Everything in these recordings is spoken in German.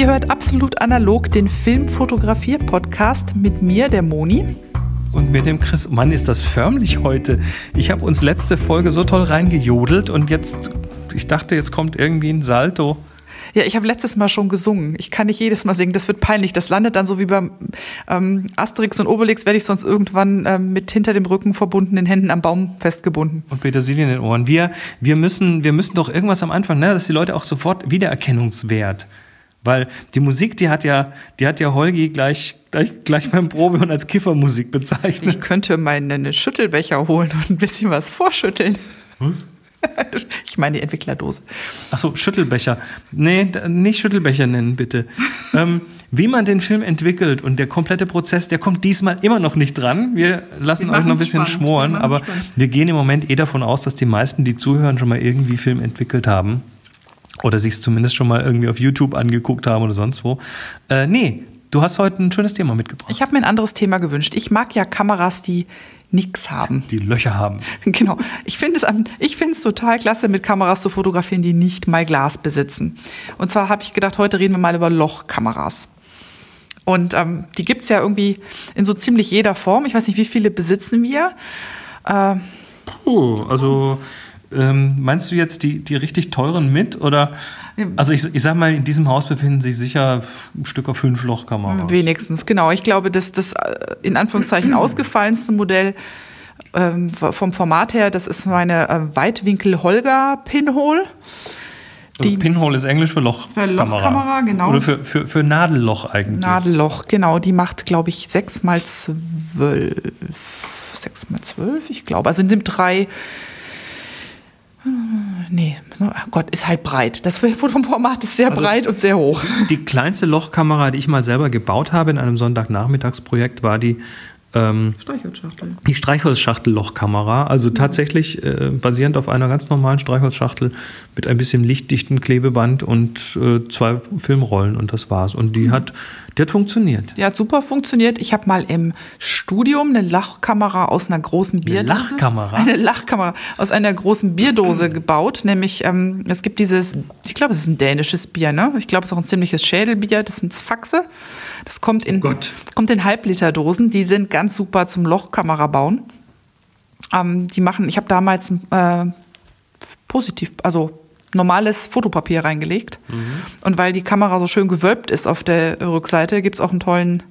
Ihr hört absolut analog den Filmfotografier-Podcast mit mir, der Moni. Und mit dem Chris. Mann, ist das förmlich heute. Ich habe uns letzte Folge so toll reingejodelt und jetzt, ich dachte, jetzt kommt irgendwie ein Salto. Ja, ich habe letztes Mal schon gesungen. Ich kann nicht jedes Mal singen, das wird peinlich. Das landet dann so wie beim ähm, Asterix und Obelix, werde ich sonst irgendwann ähm, mit hinter dem Rücken verbundenen Händen am Baum festgebunden. Und Petersilie in den Ohren. Wir, wir, müssen, wir müssen doch irgendwas am Anfang, ne, dass die Leute auch sofort Wiedererkennungswert. Weil die Musik, die hat ja, die hat ja Holgi gleich, gleich, gleich beim Probe und als Kiffermusik bezeichnet. Ich könnte meinen Schüttelbecher holen und ein bisschen was vorschütteln. Was? Ich meine die Entwicklerdose. Achso, Schüttelbecher. Nee, nicht Schüttelbecher nennen, bitte. ähm, wie man den Film entwickelt und der komplette Prozess, der kommt diesmal immer noch nicht dran. Wir lassen wir euch noch ein bisschen spannend. schmoren, wir aber spannend. wir gehen im Moment eh davon aus, dass die meisten, die zuhören, schon mal irgendwie Film entwickelt haben. Oder sich es zumindest schon mal irgendwie auf YouTube angeguckt haben oder sonst wo. Äh, nee, du hast heute ein schönes Thema mitgebracht. Ich habe mir ein anderes Thema gewünscht. Ich mag ja Kameras, die nichts haben. Die Löcher haben. Genau. Ich finde es ich total klasse, mit Kameras zu fotografieren, die nicht mal Glas besitzen. Und zwar habe ich gedacht, heute reden wir mal über Lochkameras. Und ähm, die gibt es ja irgendwie in so ziemlich jeder Form. Ich weiß nicht, wie viele besitzen wir? Äh, Puh, also ähm, meinst du jetzt die, die richtig teuren mit? Oder also ich, ich sag mal, in diesem Haus befinden sich sicher ein Stück auf fünf Lochkameras. Wenigstens, genau. Ich glaube, dass das äh, in Anführungszeichen ausgefallenste Modell ähm, vom Format her, das ist meine äh, Weitwinkel-Holger-Pinhole. Also Pinhole ist Englisch für Lochkamera. Für Lochkamera, genau. Oder für, für, für Nadelloch eigentlich. Nadelloch, genau. Die macht, glaube ich, 6 mal 12. 6 mal 12, ich glaube. Also nimmt drei Nee, oh Gott, ist halt breit. Das Fotoformat ist sehr also breit und sehr hoch. Die kleinste Lochkamera, die ich mal selber gebaut habe in einem Sonntagnachmittagsprojekt, war die ähm, Streichholzschachtel. Die Streichholzschachtel-Lochkamera, also mhm. tatsächlich äh, basierend auf einer ganz normalen Streichholzschachtel mit ein bisschen lichtdichtem Klebeband und äh, zwei Filmrollen und das war's. Und die mhm. hat die hat funktioniert. Die hat super funktioniert. Ich habe mal im Studium eine Lachkamera aus einer großen Bierdose. Eine Lachkamera? Eine Lachkamera aus einer großen Bierdose gebaut. Nämlich, ähm, es gibt dieses, ich glaube, es ist ein dänisches Bier, ne? Ich glaube, es ist auch ein ziemliches Schädelbier. Das sind Faxe. Das kommt in, oh kommt in Halbliterdosen. Die sind ganz super zum Lochkamera bauen. Ähm, die machen, ich habe damals äh, positiv, also normales Fotopapier reingelegt. Mhm. Und weil die Kamera so schön gewölbt ist auf der Rückseite, gibt es auch einen tollen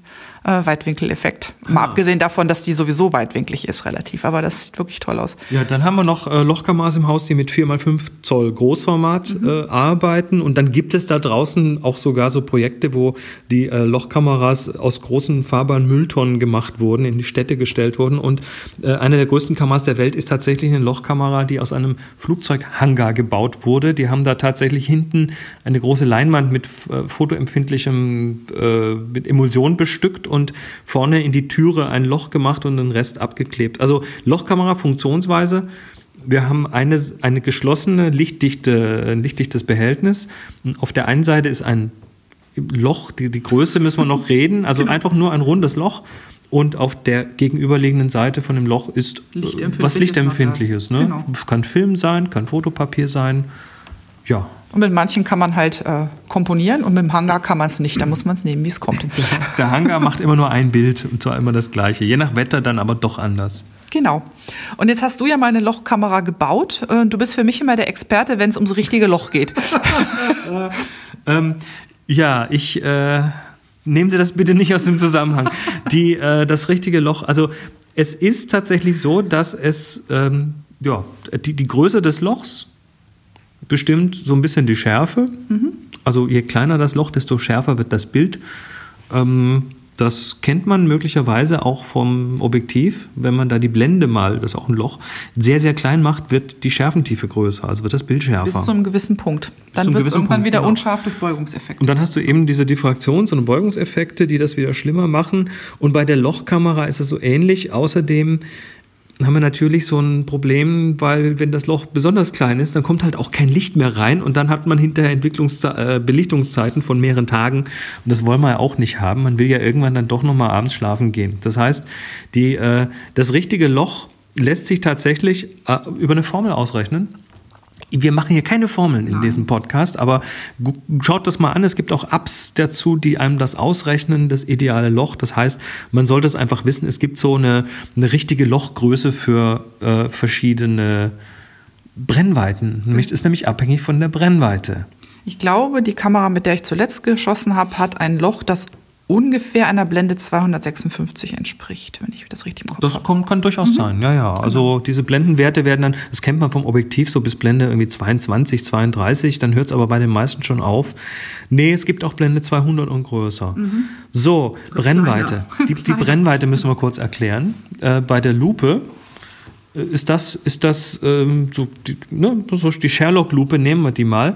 äh, Weitwinkeleffekt. Mal ah. abgesehen davon, dass die sowieso weitwinklig ist, relativ. Aber das sieht wirklich toll aus. Ja, dann haben wir noch äh, Lochkameras im Haus, die mit 4x5 Zoll Großformat mhm. äh, arbeiten. Und dann gibt es da draußen auch sogar so Projekte, wo die äh, Lochkameras aus großen fahrbaren Mülltonnen gemacht wurden, in die Städte gestellt wurden. Und äh, eine der größten Kameras der Welt ist tatsächlich eine Lochkamera, die aus einem Flugzeughangar gebaut wurde. Die haben da tatsächlich hinten eine große Leinwand mit äh, fotoempfindlichem, mit Emulsion bestückt und vorne in die Türe ein Loch gemacht und den Rest abgeklebt. Also Lochkamera, Funktionsweise. Wir haben eine, eine geschlossene, lichtdichte, ein lichtdichtes Behältnis. Auf der einen Seite ist ein Loch, die, die Größe müssen wir noch reden, also genau. einfach nur ein rundes Loch. Und auf der gegenüberliegenden Seite von dem Loch ist Lichtempfindliches was Lichtempfindliches. Ne? Genau. Kann Film sein, kann Fotopapier sein. Ja, und mit manchen kann man halt äh, komponieren und mit dem Hangar kann man es nicht. Da muss man es nehmen, wie es kommt. Der Hangar macht immer nur ein Bild und zwar immer das gleiche. Je nach Wetter dann aber doch anders. Genau. Und jetzt hast du ja mal eine Lochkamera gebaut. Äh, du bist für mich immer der Experte, wenn es ums richtige Loch geht. ähm, ja, ich. Äh, nehmen Sie das bitte nicht aus dem Zusammenhang. Die, äh, das richtige Loch, also es ist tatsächlich so, dass es, ähm, ja, die, die Größe des Lochs bestimmt so ein bisschen die Schärfe. Mhm. Also je kleiner das Loch, desto schärfer wird das Bild. Ähm, das kennt man möglicherweise auch vom Objektiv. Wenn man da die Blende mal, das ist auch ein Loch, sehr, sehr klein macht, wird die Schärfentiefe größer, also wird das Bild schärfer. Bis zu einem gewissen Punkt. Dann wird es irgendwann Punkt, wieder genau. unscharf durch Beugungseffekte. Und dann hast du eben diese Diffraktions- und Beugungseffekte, die das wieder schlimmer machen. Und bei der Lochkamera ist es so ähnlich. Außerdem haben wir natürlich so ein Problem, weil wenn das Loch besonders klein ist, dann kommt halt auch kein Licht mehr rein und dann hat man hinterher Entwicklungs äh, Belichtungszeiten von mehreren Tagen und das wollen wir ja auch nicht haben. Man will ja irgendwann dann doch nochmal abends schlafen gehen. Das heißt, die, äh, das richtige Loch lässt sich tatsächlich äh, über eine Formel ausrechnen. Wir machen hier keine Formeln in Nein. diesem Podcast, aber schaut das mal an. Es gibt auch Apps dazu, die einem das ausrechnen, das ideale Loch. Das heißt, man sollte es einfach wissen, es gibt so eine, eine richtige Lochgröße für äh, verschiedene Brennweiten. Nämlich ist nämlich abhängig von der Brennweite. Ich glaube, die Kamera, mit der ich zuletzt geschossen habe, hat ein Loch, das ungefähr einer Blende 256 entspricht, wenn ich das richtig im Kopf Das kommt, kann durchaus mhm. sein, ja, ja. Also genau. diese Blendenwerte werden dann, das kennt man vom Objektiv so bis Blende irgendwie 22, 32, dann hört es aber bei den meisten schon auf. Nee, es gibt auch Blende 200 und größer. Mhm. So, Brennweite. Die, die, Brennweite müssen wir kurz erklären. Äh, bei der Lupe äh, ist das, ist das ähm, so, die, ne, so die Sherlock-Lupe, nehmen wir die mal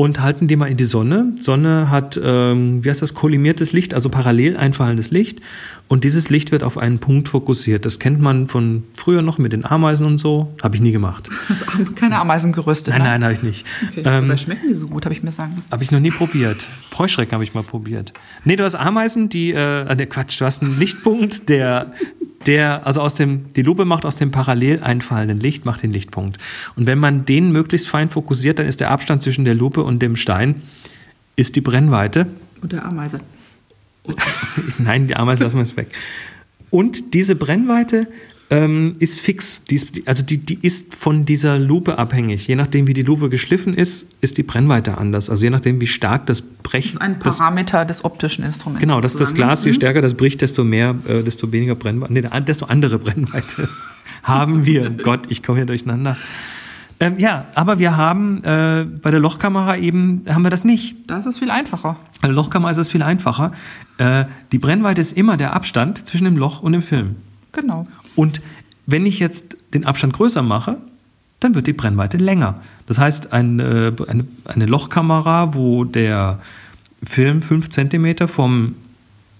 und halten die mal in die Sonne. Sonne hat, ähm, wie heißt das, kollimiertes Licht, also parallel einfallendes Licht. Und dieses Licht wird auf einen Punkt fokussiert. Das kennt man von früher noch mit den Ameisen und so. Habe ich nie gemacht. keine Ameisen geröstet? Nein, ne? nein, habe ich nicht. Okay. Ähm, Oder schmecken die so gut, habe ich mir sagen lassen. Habe ich noch nie probiert. Heuschrecken habe ich mal probiert. Nee, du hast Ameisen, die, äh, ne Quatsch, du hast einen Lichtpunkt, der der, also aus dem, die Lupe macht aus dem parallel einfallenden Licht, macht den Lichtpunkt. Und wenn man den möglichst fein fokussiert, dann ist der Abstand zwischen der Lupe und dem Stein, ist die Brennweite. Und der Ameise. Nein, die Ameise lassen wir jetzt weg. Und diese Brennweite ähm, ist fix. Die ist, also die, die ist von dieser Lupe abhängig. Je nachdem, wie die Lupe geschliffen ist, ist die Brennweite anders. Also je nachdem, wie stark das Brech... Das ist ein Parameter das, des optischen Instruments. Genau, dass das Glas, je mhm. stärker das bricht, desto mehr, äh, desto weniger Brennweite, nee, desto andere Brennweite haben wir. Gott, ich komme hier durcheinander. Ähm, ja, aber wir haben äh, bei der Lochkamera eben, haben wir das nicht. Da ist viel einfacher. Bei der Lochkamera ist es viel einfacher. Äh, die Brennweite ist immer der Abstand zwischen dem Loch und dem Film. Genau. Und wenn ich jetzt den Abstand größer mache, dann wird die Brennweite länger. Das heißt, eine, eine, eine Lochkamera, wo der Film 5 cm vom äh,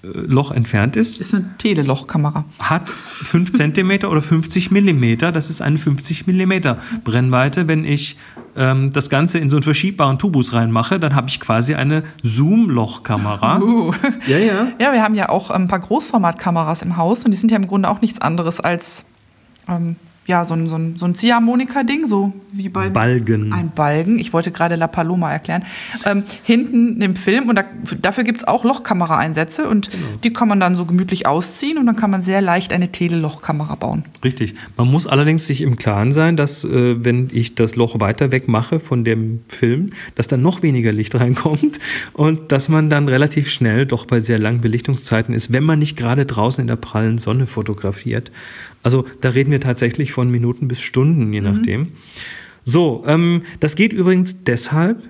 Loch entfernt ist. Ist eine Telelochkamera. Hat 5 cm oder 50 mm. Das ist eine 50 mm Brennweite. Wenn ich ähm, das Ganze in so einen verschiebbaren Tubus reinmache, dann habe ich quasi eine Zoom-Lochkamera. Uh. Ja, ja. Ja, wir haben ja auch ein paar Großformatkameras im Haus und die sind ja im Grunde auch nichts anderes als ähm, ja, so ein, so ein, so ein Ziehharmonika-Ding, so wie bei Balgen. Ein Balgen. Ich wollte gerade La Paloma erklären. Ähm, hinten im Film, und da, dafür gibt es auch Lochkamera-Einsätze und genau. die kann man dann so gemütlich ausziehen und dann kann man sehr leicht eine Telelochkamera bauen. Richtig. Man muss allerdings sich im Klaren sein, dass äh, wenn ich das Loch weiter weg mache von dem Film, dass dann noch weniger Licht reinkommt und dass man dann relativ schnell doch bei sehr langen Belichtungszeiten ist, wenn man nicht gerade draußen in der prallen Sonne fotografiert. Also da reden wir tatsächlich von Minuten bis Stunden, je mhm. nachdem. So, ähm, das geht übrigens deshalb,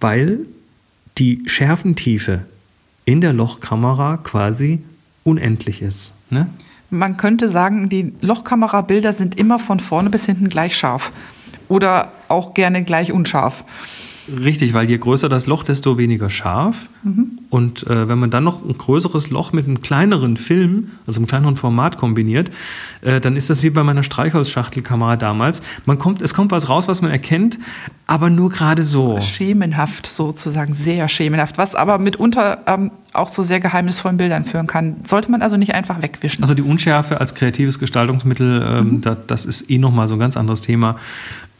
weil die Schärfentiefe in der Lochkamera quasi unendlich ist. Ne? Man könnte sagen, die Lochkamerabilder sind immer von vorne bis hinten gleich scharf oder auch gerne gleich unscharf. Richtig, weil je größer das Loch, desto weniger scharf. Mhm. Und äh, wenn man dann noch ein größeres Loch mit einem kleineren Film, also einem kleineren Format kombiniert, äh, dann ist das wie bei meiner Streichholzschachtelkamera damals. Man kommt, es kommt was raus, was man erkennt, aber nur gerade so. Schemenhaft sozusagen, sehr schemenhaft, was aber mitunter ähm, auch zu sehr geheimnisvollen Bildern führen kann. Sollte man also nicht einfach wegwischen. Also die Unschärfe als kreatives Gestaltungsmittel, ähm, mhm. das, das ist eh nochmal so ein ganz anderes Thema.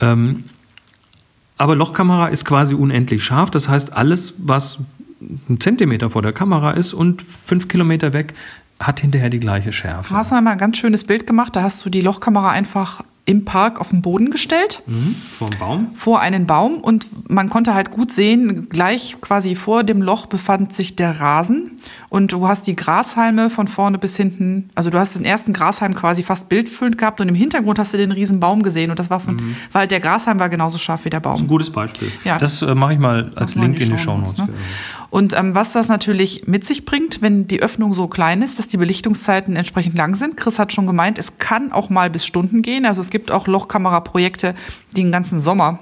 Ähm, aber Lochkamera ist quasi unendlich scharf. Das heißt, alles, was ein Zentimeter vor der Kamera ist und fünf Kilometer weg, hat hinterher die gleiche Schärfe. Du hast einmal ein ganz schönes Bild gemacht. Da hast du die Lochkamera einfach im Park auf den Boden gestellt. Mhm, vor einem Baum? Vor einen Baum. Und man konnte halt gut sehen, gleich quasi vor dem Loch befand sich der Rasen. Und du hast die Grashalme von vorne bis hinten, also du hast den ersten Grashalm quasi fast bildfüllend gehabt und im Hintergrund hast du den riesen Baum gesehen. Und das war von, mhm. weil der Grashalm war genauso scharf wie der Baum. Das ist ein gutes Beispiel. Ja, das äh, mache ich mal als Link in die Show Notes. Ne? Und ähm, was das natürlich mit sich bringt, wenn die Öffnung so klein ist, dass die Belichtungszeiten entsprechend lang sind. Chris hat schon gemeint, es kann auch mal bis Stunden gehen. Also es gibt auch Lochkameraprojekte, die den ganzen Sommer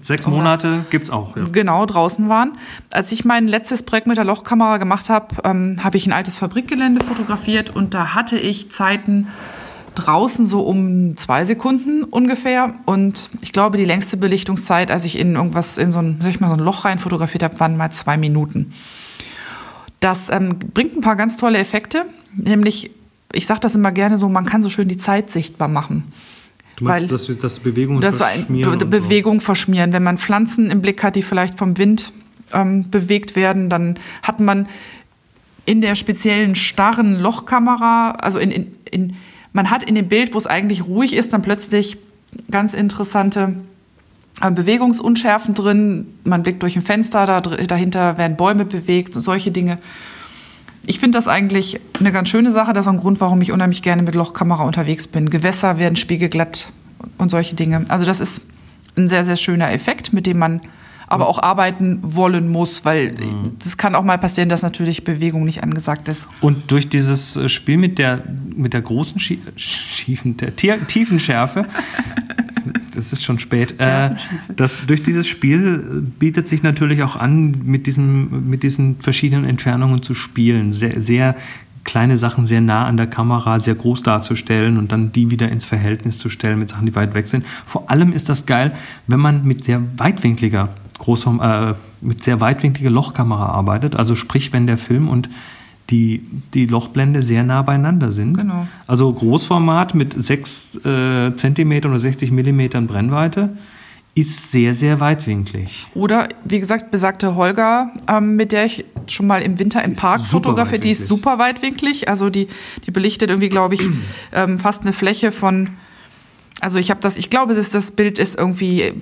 Sechs Monate gibt es auch. Ja. Genau, draußen waren. Als ich mein letztes Projekt mit der Lochkamera gemacht habe, ähm, habe ich ein altes Fabrikgelände fotografiert und da hatte ich Zeiten draußen so um zwei Sekunden ungefähr. Und ich glaube, die längste Belichtungszeit, als ich in irgendwas, in so ein, sag ich mal, so ein Loch rein fotografiert habe, waren mal zwei Minuten. Das ähm, bringt ein paar ganz tolle Effekte, nämlich, ich sage das immer gerne so, man kann so schön die Zeit sichtbar machen. Du meinst, weil, dass das Bewegung das verschmieren? Ein, Bewegung so. verschmieren. Wenn man Pflanzen im Blick hat, die vielleicht vom Wind ähm, bewegt werden, dann hat man in der speziellen starren Lochkamera, also in, in, in, man hat in dem Bild, wo es eigentlich ruhig ist, dann plötzlich ganz interessante äh, Bewegungsunschärfen drin. Man blickt durch ein Fenster, da, dahinter werden Bäume bewegt und solche Dinge. Ich finde das eigentlich eine ganz schöne Sache. Das ist ein Grund, warum ich unheimlich gerne mit Lochkamera unterwegs bin. Gewässer werden spiegelglatt und solche Dinge. Also das ist ein sehr, sehr schöner Effekt, mit dem man aber auch arbeiten wollen muss, weil es mhm. kann auch mal passieren, dass natürlich Bewegung nicht angesagt ist. Und durch dieses äh, Spiel mit der, mit der großen Schie Schiefen, der Tiefenschärfe, das ist schon spät, äh, das, durch dieses Spiel äh, bietet sich natürlich auch an, mit, diesem, mit diesen verschiedenen Entfernungen zu spielen. Sehr, sehr kleine Sachen sehr nah an der Kamera, sehr groß darzustellen und dann die wieder ins Verhältnis zu stellen mit Sachen, die weit weg sind. Vor allem ist das geil, wenn man mit sehr weitwinkliger Großform, äh, mit sehr weitwinkliger Lochkamera arbeitet. Also sprich, wenn der Film und die, die Lochblende sehr nah beieinander sind. Genau. Also Großformat mit 6 äh, cm oder 60 mm Brennweite ist sehr, sehr weitwinklig. Oder, wie gesagt, besagte Holger, ähm, mit der ich schon mal im Winter im Park fotografiere, die ist super weitwinklig. Also die, die belichtet irgendwie, glaube ich, ähm, fast eine Fläche von, also ich habe das, ich glaube, das, das Bild ist irgendwie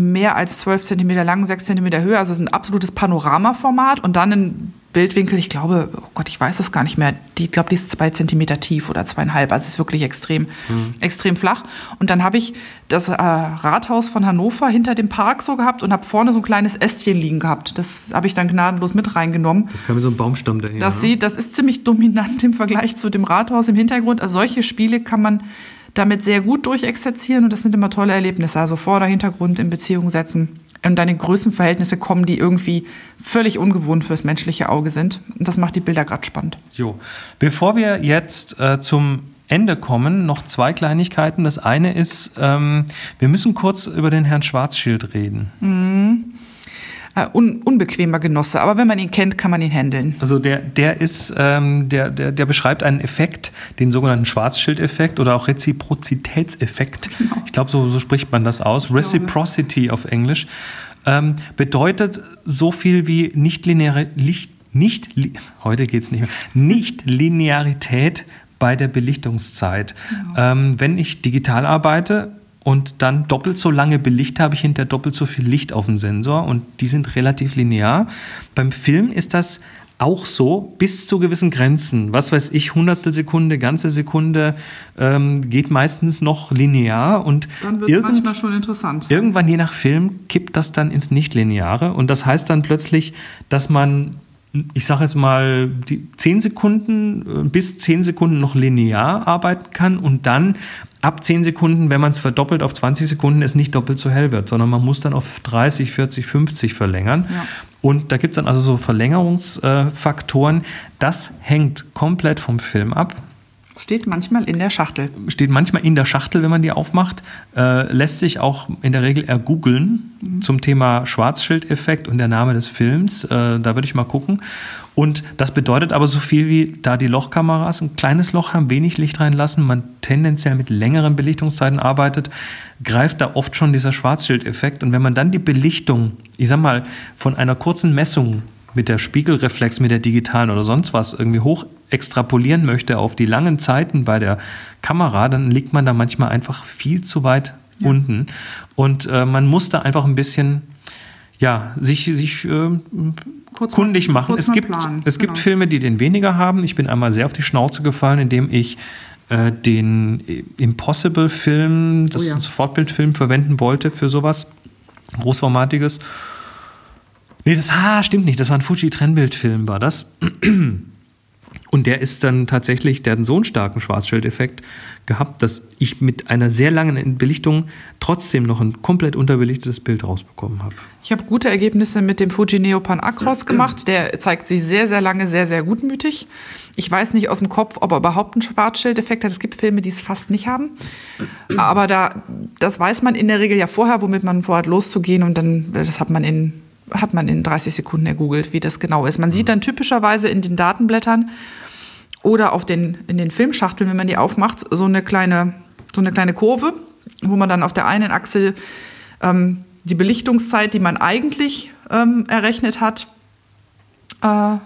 mehr als 12 cm lang, 6 cm Höhe. Also es ist ein absolutes Panoramaformat und dann ein Bildwinkel, ich glaube, oh Gott, ich weiß das gar nicht mehr. Die, ich glaube, die ist zwei Zentimeter tief oder zweieinhalb. Also es ist wirklich extrem, mhm. extrem flach. Und dann habe ich das äh, Rathaus von Hannover hinter dem Park so gehabt und habe vorne so ein kleines Ästchen liegen gehabt. Das habe ich dann gnadenlos mit reingenommen. Das kam so ein Baumstamm daher. Das, sieht, das ist ziemlich dominant im Vergleich zu dem Rathaus im Hintergrund. Also solche Spiele kann man damit sehr gut durchexerzieren und das sind immer tolle Erlebnisse. Also Vorder-, Hintergrund in Beziehung setzen und deine Größenverhältnisse kommen, die irgendwie völlig ungewohnt fürs menschliche Auge sind. Und das macht die Bilder gerade spannend. So, bevor wir jetzt äh, zum Ende kommen, noch zwei Kleinigkeiten. Das eine ist, ähm, wir müssen kurz über den Herrn Schwarzschild reden. Mhm un, unbequemer Genosse, aber wenn man ihn kennt, kann man ihn handeln. Also der, der ist, ähm, der, der, der beschreibt einen Effekt, den sogenannten Schwarzschildeffekt oder auch Reziprozitätseffekt. Genau. Ich glaube, so, so spricht man das aus. Reciprocity auf Englisch. Ähm, bedeutet so viel wie nichtlineare, nicht, nicht, heute geht's nicht mehr, Nicht-Linearität bei der Belichtungszeit. Genau. Ähm, wenn ich digital arbeite, und dann doppelt so lange belicht habe ich hinter doppelt so viel Licht auf dem Sensor und die sind relativ linear. Beim Film ist das auch so bis zu gewissen Grenzen. Was weiß ich, Hundertstel Sekunde, ganze Sekunde ähm, geht meistens noch linear und dann wird manchmal schon interessant. Irgendwann je nach Film kippt das dann ins Nichtlineare und das heißt dann plötzlich, dass man ich sage jetzt mal, die 10 Sekunden äh, bis 10 Sekunden noch linear arbeiten kann und dann ab 10 Sekunden, wenn man es verdoppelt auf 20 Sekunden, es nicht doppelt so hell wird, sondern man muss dann auf 30, 40, 50 verlängern. Ja. Und da gibt es dann also so Verlängerungsfaktoren. Das hängt komplett vom Film ab. Steht manchmal in der Schachtel. Steht manchmal in der Schachtel, wenn man die aufmacht. Äh, lässt sich auch in der Regel ergoogeln mhm. zum Thema Schwarzschildeffekt und der Name des Films. Äh, da würde ich mal gucken. Und das bedeutet aber so viel wie, da die Lochkameras ein kleines Loch haben, wenig Licht reinlassen, man tendenziell mit längeren Belichtungszeiten arbeitet, greift da oft schon dieser Schwarzschildeffekt. Und wenn man dann die Belichtung, ich sag mal, von einer kurzen Messung mit der Spiegelreflex, mit der digitalen oder sonst was irgendwie hoch extrapolieren möchte auf die langen Zeiten bei der Kamera, dann liegt man da manchmal einfach viel zu weit ja. unten. Und äh, man muss da einfach ein bisschen, ja, sich, sich äh, kundig mal, machen. Es gibt, es genau. gibt Filme, die den weniger haben. Ich bin einmal sehr auf die Schnauze gefallen, indem ich äh, den Impossible-Film, das oh ja. ist ein Fortbildfilm, verwenden wollte für sowas Großformatiges. Nee, das ah, stimmt nicht. Das war ein Fuji-Trennbildfilm, war das. Und der ist dann tatsächlich, der hat einen so einen starken Schwarzschildeffekt gehabt, dass ich mit einer sehr langen Belichtung trotzdem noch ein komplett unterbelichtetes Bild rausbekommen habe. Ich habe gute Ergebnisse mit dem Fuji Neopan Acros gemacht. Der zeigt sich sehr, sehr lange sehr, sehr gutmütig. Ich weiß nicht aus dem Kopf, ob er überhaupt einen Schwarzschildeffekt hat. Es gibt Filme, die es fast nicht haben. Aber da, das weiß man in der Regel ja vorher, womit man vorhat loszugehen. Und dann, das hat man in hat man in 30 Sekunden ergoogelt, wie das genau ist. Man sieht dann typischerweise in den Datenblättern, oder auf den, in den Filmschachteln, wenn man die aufmacht, so eine kleine so eine kleine Kurve, wo man dann auf der einen Achse ähm, die Belichtungszeit, die man eigentlich ähm, errechnet hat, äh,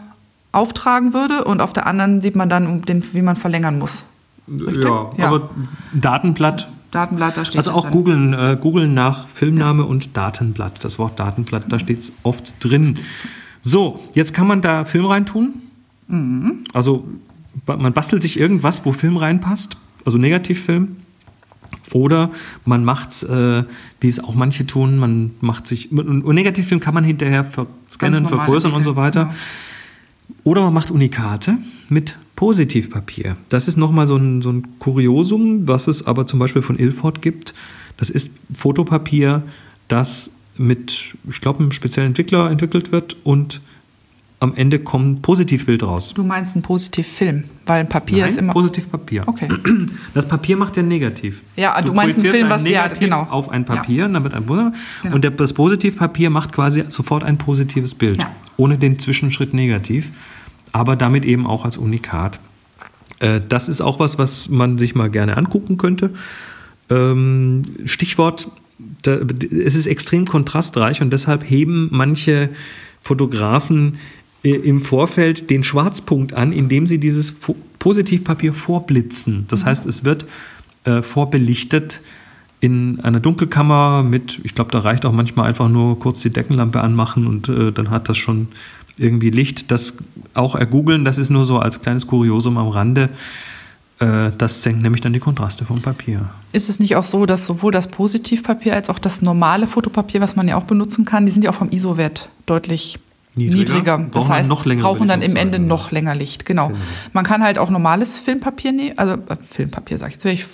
auftragen würde und auf der anderen sieht man dann, den, wie man verlängern muss. Ja, ja, aber Datenblatt. Datenblatt, da steht Also auch googeln, äh, googeln nach Filmname ja. und Datenblatt. Das Wort Datenblatt, da steht es oft drin. So, jetzt kann man da Film reintun. Mhm. Also man bastelt sich irgendwas, wo Film reinpasst. Also Negativfilm. Oder man macht äh, wie es auch manche tun, man macht sich, und Negativfilm kann man hinterher scannen, vergrößern und so weiter. Genau. Oder man macht Unikate mit Positivpapier. Das ist nochmal so ein, so ein Kuriosum, was es aber zum Beispiel von Ilford gibt. Das ist Fotopapier, das mit, ich glaube, einem speziellen Entwickler entwickelt wird und am Ende kommt ein Positivbild raus. Du meinst ein Positivfilm, weil ein Papier Nein, ist immer. Positivpapier. Okay. Das Papier macht ja negativ. Ja, du, du meinst einen Film, ein was negativ ja, genau. auf ein Papier, ja. damit ein genau. Und das Positivpapier macht quasi sofort ein positives Bild, ja. Ohne den Zwischenschritt negativ, aber damit eben auch als Unikat. Äh, das ist auch was, was man sich mal gerne angucken könnte. Ähm, Stichwort, es ist extrem kontrastreich und deshalb heben manche Fotografen äh, im Vorfeld den Schwarzpunkt an, indem sie dieses Positivpapier vorblitzen. Das mhm. heißt, es wird äh, vorbelichtet in einer Dunkelkammer mit, ich glaube, da reicht auch manchmal einfach nur kurz die Deckenlampe anmachen und äh, dann hat das schon irgendwie Licht. Das auch ergoogeln, das ist nur so als kleines Kuriosum am Rande. Äh, das senkt nämlich dann die Kontraste vom Papier. Ist es nicht auch so, dass sowohl das Positivpapier als auch das normale Fotopapier, was man ja auch benutzen kann, die sind ja auch vom ISO-Wert deutlich niedriger. niedriger. Das heißt, noch brauchen dann im Ende noch länger Licht. Genau. genau. Man kann halt auch normales Filmpapier nehmen, also äh, Filmpapier sage ich jetzt,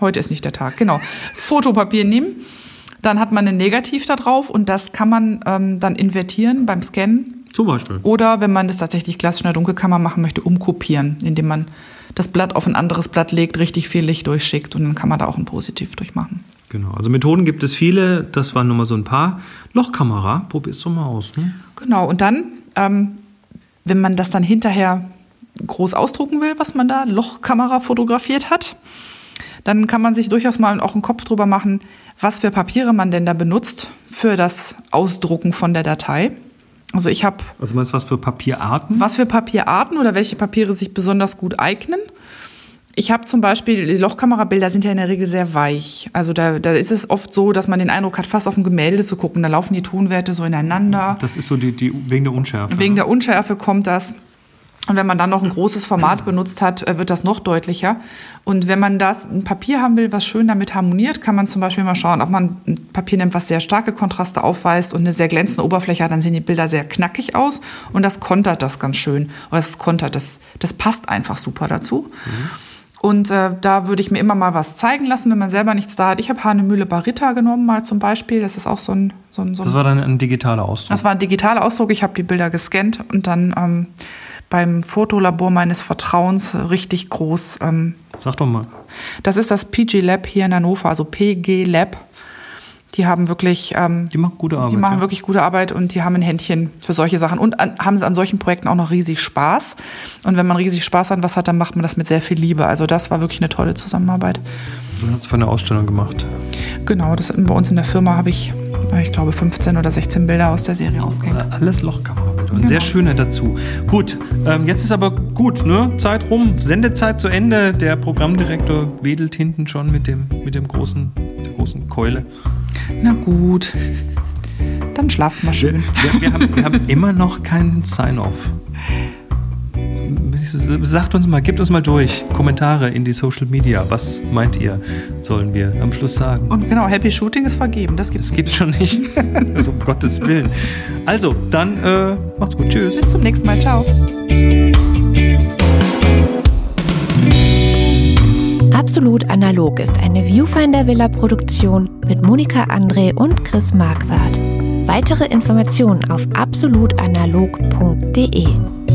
heute ist nicht der Tag, genau. Fotopapier nehmen. Dann hat man ein Negativ da drauf und das kann man ähm, dann invertieren beim Scannen. Zum Beispiel. Oder wenn man das tatsächlich klassisch in der Dunkelkammer machen möchte, umkopieren, indem man das Blatt auf ein anderes Blatt legt, richtig viel Licht durchschickt und dann kann man da auch ein Positiv durchmachen. Genau, also Methoden gibt es viele, das waren nur mal so ein paar. Lochkamera, probier's doch mal aus. Ne? Genau, und dann, ähm, wenn man das dann hinterher groß ausdrucken will, was man da Lochkamera fotografiert hat, dann kann man sich durchaus mal auch einen Kopf drüber machen, was für Papiere man denn da benutzt für das Ausdrucken von der Datei. Also ich habe. Also meinst du was für Papierarten? Was für Papierarten oder welche Papiere sich besonders gut eignen? Ich habe zum Beispiel, die Lochkamerabilder sind ja in der Regel sehr weich. Also da, da ist es oft so, dass man den Eindruck hat, fast auf ein Gemälde zu gucken. Da laufen die Tonwerte so ineinander. Das ist so die, die wegen der Unschärfe. Wegen ne? der Unschärfe kommt das. Und wenn man dann noch ein großes Format benutzt hat, äh, wird das noch deutlicher. Und wenn man das ein Papier haben will, was schön damit harmoniert, kann man zum Beispiel mal schauen, ob man ein Papier nimmt, was sehr starke Kontraste aufweist und eine sehr glänzende Oberfläche hat, dann sehen die Bilder sehr knackig aus und das kontert das ganz schön. Oder das kontert, das, das passt einfach super dazu. Mhm. Und äh, da würde ich mir immer mal was zeigen lassen, wenn man selber nichts da hat. Ich habe Hanemühle Barita genommen, mal zum Beispiel. Das ist auch so ein. So ein, so das war dann ein digitaler Ausdruck. Das war ein digitaler Ausdruck. Ich habe die Bilder gescannt und dann ähm, beim Fotolabor meines Vertrauens richtig groß. Ähm, Sag doch mal. Das ist das PG Lab hier in Hannover, also PG Lab. Die haben wirklich. Ähm, die machen gute Arbeit. Die machen ja. wirklich gute Arbeit und die haben ein Händchen für solche Sachen und an, haben sie an solchen Projekten auch noch riesig Spaß. Und wenn man riesig Spaß an was hat, dann macht man das mit sehr viel Liebe. Also das war wirklich eine tolle Zusammenarbeit. Du hast für eine Ausstellung gemacht. Genau, das bei uns in der Firma habe ich, ich glaube, 15 oder 16 Bilder aus der Serie aufgehängt. Alles Lochkamera. Genau. Sehr schöne dazu. Gut, ähm, jetzt ist aber gut, ne? Zeit rum, Sendezeit zu Ende. Der Programmdirektor wedelt hinten schon mit dem, mit dem großen, der großen Keule. Na gut. Dann schlaft mal schön. Wir, wir, haben, wir haben immer noch keinen Sign-off. Sagt uns mal, gebt uns mal durch Kommentare in die Social Media. Was meint ihr, sollen wir am Schluss sagen? Und genau, Happy Shooting ist vergeben. Das gibt's, das gibt's schon nicht. also, um Gottes Willen. Also, dann äh, macht's gut. Tschüss. Bis zum nächsten Mal. Ciao. Absolut analog ist eine Viewfinder Villa Produktion mit Monika André und Chris Marquardt. Weitere Informationen auf absolutanalog.de.